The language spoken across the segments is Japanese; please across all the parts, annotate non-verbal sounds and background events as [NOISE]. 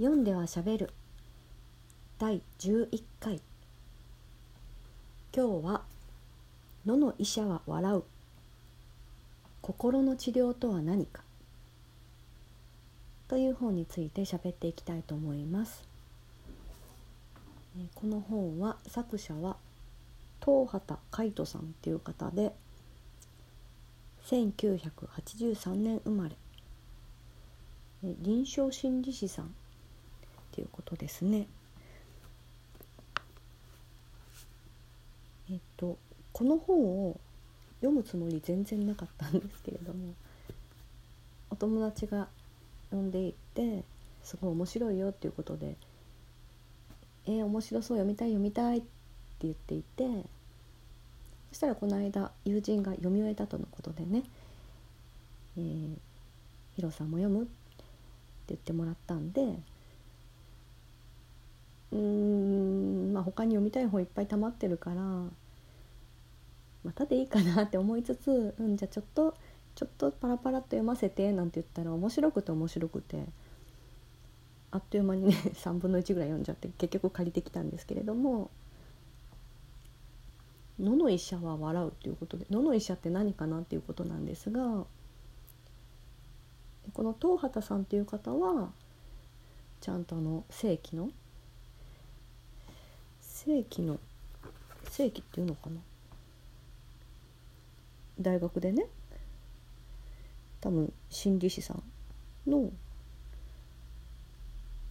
読んではしゃべる。第11回。今日は「野の医者は笑う」心の治療とは何か。という本について喋っていきたいと思います。この本は作者は東畑海人さんっていう方で1983年生まれ。臨床心理士さん。っていうことですね。えっとこの本を読むつもり全然なかったんですけれどもお友達が読んでいてすごい面白いよっていうことで「えー、面白そう読みたい読みたい」って言っていてそしたらこの間友人が読み終えたとのことでね「えー、ヒロさんも読む?」って言ってもらったんでうんまあ他に読みたい本いっぱい溜まってるからまたでいいかなって思いつつ、うん、じゃあちょっとちょっとパラパラっと読ませてなんて言ったら面白くて面白くてあっという間にね [LAUGHS] 3分の1ぐらい読んじゃって結局借りてきたんですけれども「野の医者は笑う」ということで野の医者って何かなっていうことなんですがこの東畑さんっていう方はちゃんとあの正規の正規の正規っていうのかな？大学でね多分心理師さんの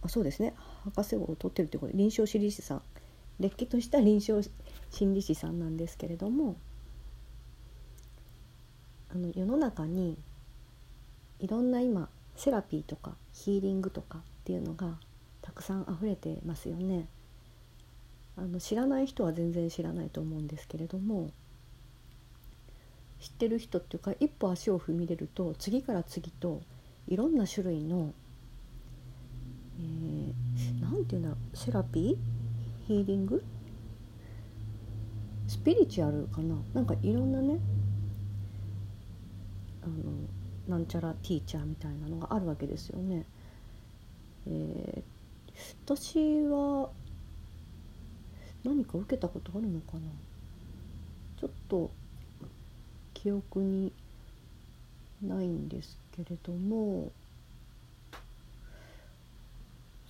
あそうですね博士号を取ってるということで臨床心理士さんれっきとした臨床心理士さんなんですけれどもあの世の中にいろんな今セラピーとかヒーリングとかっていうのがたくさん溢れてますよね。あの知らない人は全然知らないと思うんですけれども知ってる人っていうか一歩足を踏み入れると次から次といろんな種類の何、えー、て言うんだろうセラピー？ヒーリング？スピリチュアルかな？なんかいろんなねあのなんちゃらティーチャーみたいなのがあるわけですよね。えー、私は何か受けたことあるのかな？ちょっと記憶にないんですけれども。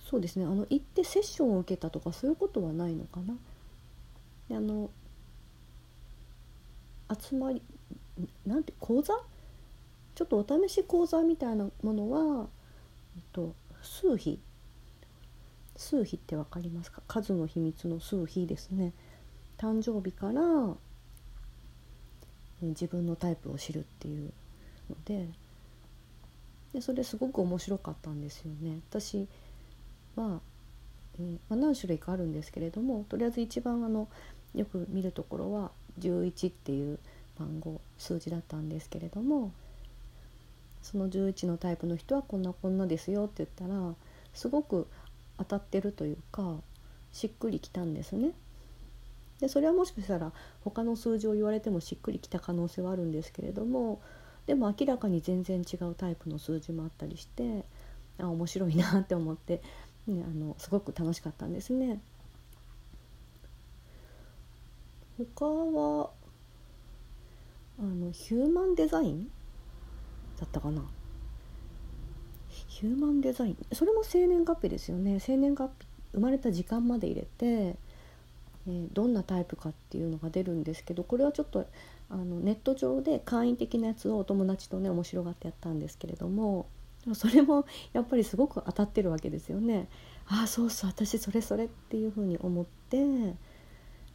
そうですね。あの行ってセッションを受けたとかそういうことはないのかな？であの集まりなんて講座？ちょっとお試し講座みたいなものは、えっと、数比数比って分かりますか？数の秘密の数比ですね。誕生日から自分のタイプを知るっていうのででそれすごく面白かったんですよね。私は、えー、まあ、何種類かあるんですけれどもとりあえず一番あのよく見るところは11っていう番号数字だったんですけれどもその11のタイプの人はこんなこんなですよって言ったらすごく当たってるというかしっくりきたんですね。でそれはもしかしたら他の数字を言われてもしっくりきた可能性はあるんですけれどもでも明らかに全然違うタイプの数字もあったりしてあ面白いなって思って、ね、あのすごく楽しかったんですね。他はあのヒューマンデザインだったかな？ヒューマンデザインそれも生年月日ですよね生年月日生まれた時間まで入れて、えー、どんなタイプかっていうのが出るんですけどこれはちょっとあのネット上で簡易的なやつをお友達とね面白がってやったんですけれどもそれもやっぱりすごく当たってるわけですよね。ああそうそう私それそれっていうふうに思って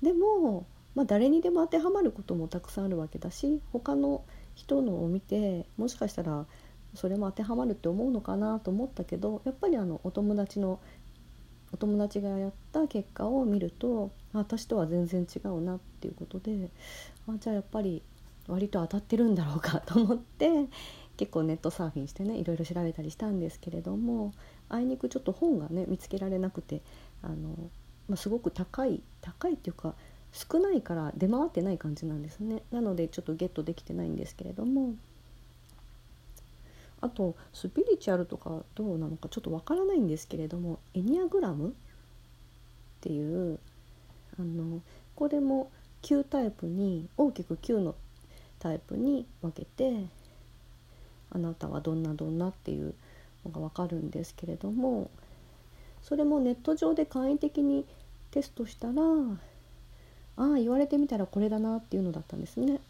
でも、まあ、誰にでも当てはまることもたくさんあるわけだし他の人のを見てもしかしたらそれも当てはまるって思うのかなと思ったけどやっぱりあのお友達のお友達がやった結果を見ると私とは全然違うなっていうことであじゃあやっぱり割と当たってるんだろうかと思って結構ネットサーフィンしてねいろいろ調べたりしたんですけれどもあいにくちょっと本がね見つけられなくてあの、まあ、すごく高い高いっていうか少ないから出回ってない感じなんですね。なのでちょっとゲットできてないんですけれども。あとスピリチュアルとかどうなのかちょっとわからないんですけれどもエニアグラムっていうあのこれも9タイプに大きく9のタイプに分けてあなたはどんなどんなっていうのが分かるんですけれどもそれもネット上で簡易的にテストしたらああ言われてみたらこれだなっていうのだったんですね。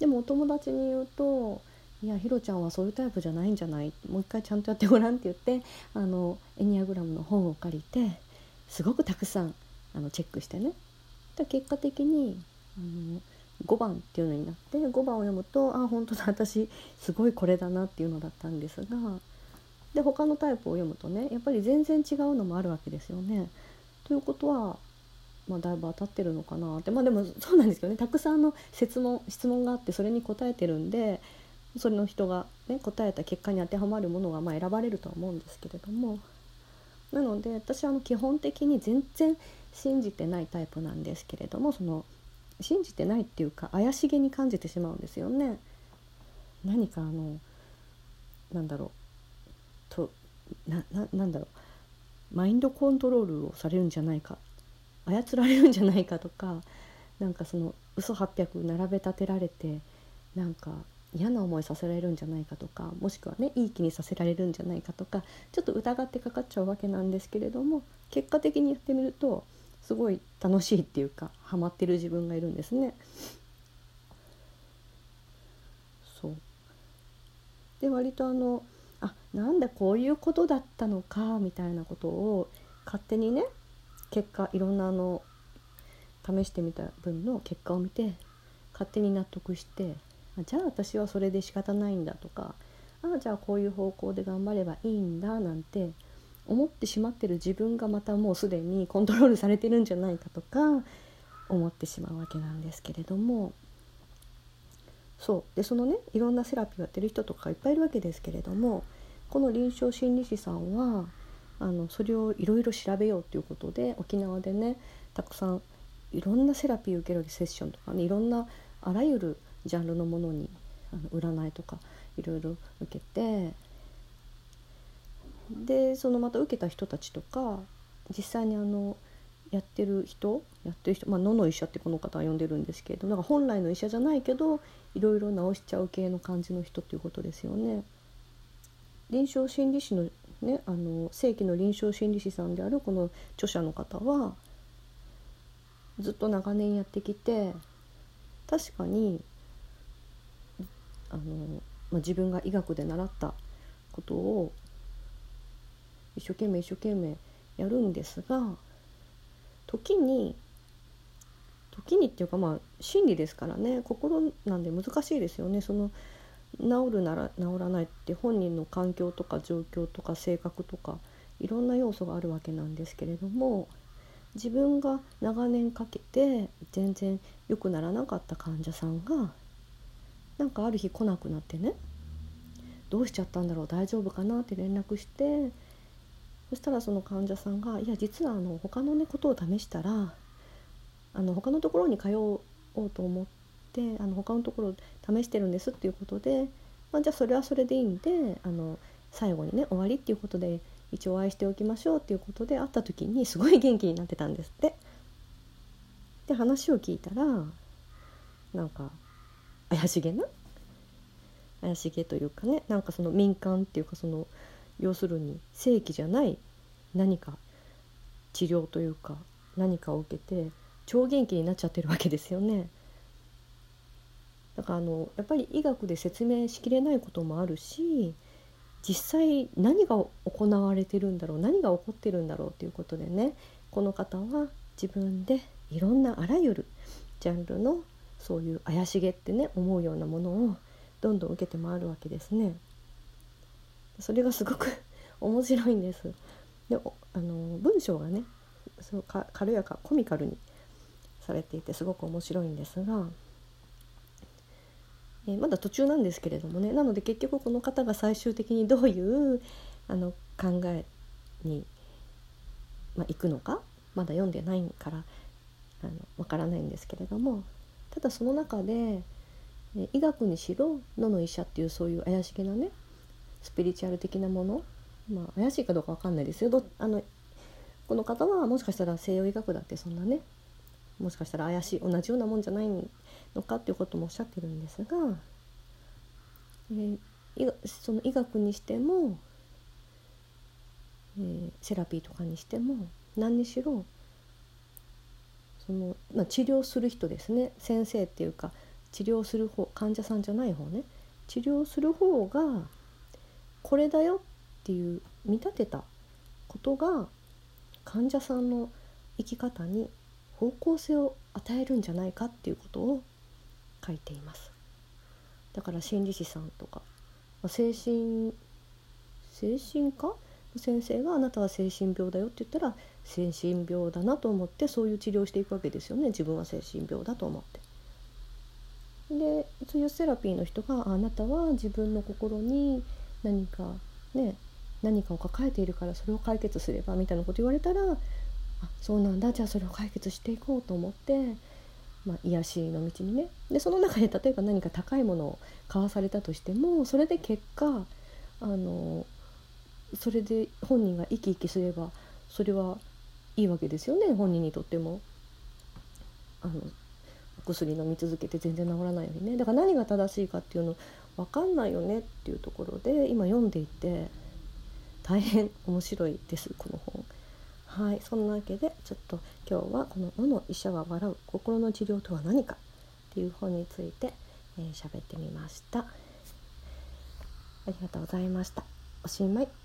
でもお友達に言うと「いやひろちゃんはそういうタイプじゃないんじゃないもう一回ちゃんとやってごらん」って言ってあのエニアグラムの本を借りてすごくたくさんあのチェックしてね。で結果的にあの5番っていうのになって5番を読むとあ本当だ。私すごいこれだなっていうのだったんですがで他のタイプを読むとねやっぱり全然違うのもあるわけですよね。ということは、まあ、だいぶ当たってるのかなって。まあでもそうなんですけどね。たくさんの質問質問があってそれに答えてるんでそれの人が、ね、答えた結果に当てはまるものがまあ選ばれるとは思うんですけれども。なので私はあの基本的に全然信じてないタイプなんですけれどもその信じてないっていうか怪しげに感じてしまうんですよね。何かあのなんだろう。となななんだろう。マインドコントロールをされるんじゃないか。操られるんじゃないかとかなんかその嘘800並べ立てられてなんか嫌な思いさせられるんじゃないかとかもしくはねいい気にさせられるんじゃないかとかちょっと疑ってかかっちゃうわけなんですけれども結果的にやってみるとすごい楽しいっていうかハマってる自分がいるんですね。そうで割とあのあなんだこういうことだったのかみたいなことを勝手にね結果いろんなあの試してみた分の結果を見て勝手に納得してじゃあ私はそれで仕方ないんだとかああじゃあこういう方向で頑張ればいいんだなんて思ってしまってる自分がまたもうすでにコントロールされてるんじゃないかとか思ってしまうわけなんですけれども。そう。でそのねいろんなセラピーをやってる人とかいっぱいいるわけですけれどもこの臨床心理士さんはあのそれをいろいろ調べようということで沖縄でねたくさんいろんなセラピーを受けるセッションとかねいろんなあらゆるジャンルのものにあの占いとかいろいろ受けてでそのまた受けた人たちとか実際にあのやってる人やってる人まあ野の医者ってこの方は呼んでるんですけどなんか本来の医者じゃないけどいろいろ治しちゃう系の感じの人っていうことですよね。臨床心理士のねあの正規の臨床心理士さんであるこの著者の方はずっと長年やってきて確かにあの、まあ、自分が医学で習ったことを一生懸命一生懸命やるんですが時に時にっていうかまあ心理ですからね心なんで難しいですよね。その治るなら治らないって本人の環境とか状況とか性格とかいろんな要素があるわけなんですけれども自分が長年かけて全然良くならなかった患者さんがなんかある日来なくなってねどうしちゃったんだろう大丈夫かなって連絡してそしたらその患者さんが「いや実はあの他のねことを試したらあの他のところに通おうと思ってあの他のところ試してるんです」っていうことで、まあ、じゃあそれはそれでいいんであの最後にね終わりっていうことで一応お会いしておきましょうっていうことで会った時にすごい元気になってたんですって。で話を聞いたらなんか怪しげな？怪しげというかねなんかその民間っていうかその要するに正規じゃない何か治療というか何かを受けて超元気になっちゃってるわけですよね。だからあのやっぱり医学で説明しきれないこともあるし実際何が行われてるんだろう何が起こってるんだろうということでねこの方は自分でいろんなあらゆるジャンルのそういう怪しげってね思うようなものをどんどん受けて回るわけですね。それがすごく [LAUGHS] 面白いんです。であの文章がねそうか軽やかコミカルにされていてすごく面白いんですが、えまだ途中なんですけれどもねなので結局この方が最終的にどういうあの考えに、まあ、行くのかまだ読んでないからあのわからないんですけれどもただその中で医学にしろ野の医者っていうそういう怪しげなねスピリチュアル的なもの、まあ、怪しいかどうかわかんないですよ。どあのこの方はもしかしたら西洋医学だってそんなねもしかしたら怪しい同じようなもんじゃないのかっていうこともおっしゃってるんですが、えー、その医学にしても、えー、セラピーとかにしても何にしろその、まあ、治療する人ですね。先生っていうか治療する方患者さんじゃない方ね。治療する方がこれだよっていう見立てたことが患者さんの生き方に方向性を与えるんじゃないかっていうことを書いています。だから心理師さんとか精神精神科先生があなたは精神病だよって言ったら精神病だなと思ってそういう治療をしていくわけですよね。自分は精神病だと思って。でそういうセラピーの人があなたは自分の心に何かね何かを抱えているからそれを解決すればみたいなこと言われたらあそうなんだ。じゃあそれを解決していこうと思って、まあ、癒しの道にね。でその中で例えば何か高いものを買わされたとしてもそれで結果あのそれで本人が生き生きすればそれはいいわけですよね本人にとっても。あの薬飲み続けて全然治らないようにねだから何が正しいかっていうの分かんないよねっていうところで今読んでいて大変面白いですこの本。はいそんなわけでちょっと今日はこの「のの医者は笑う心の治療とは何か」っていう本について喋、えー、ってみました。ありがとうございました。おしまい。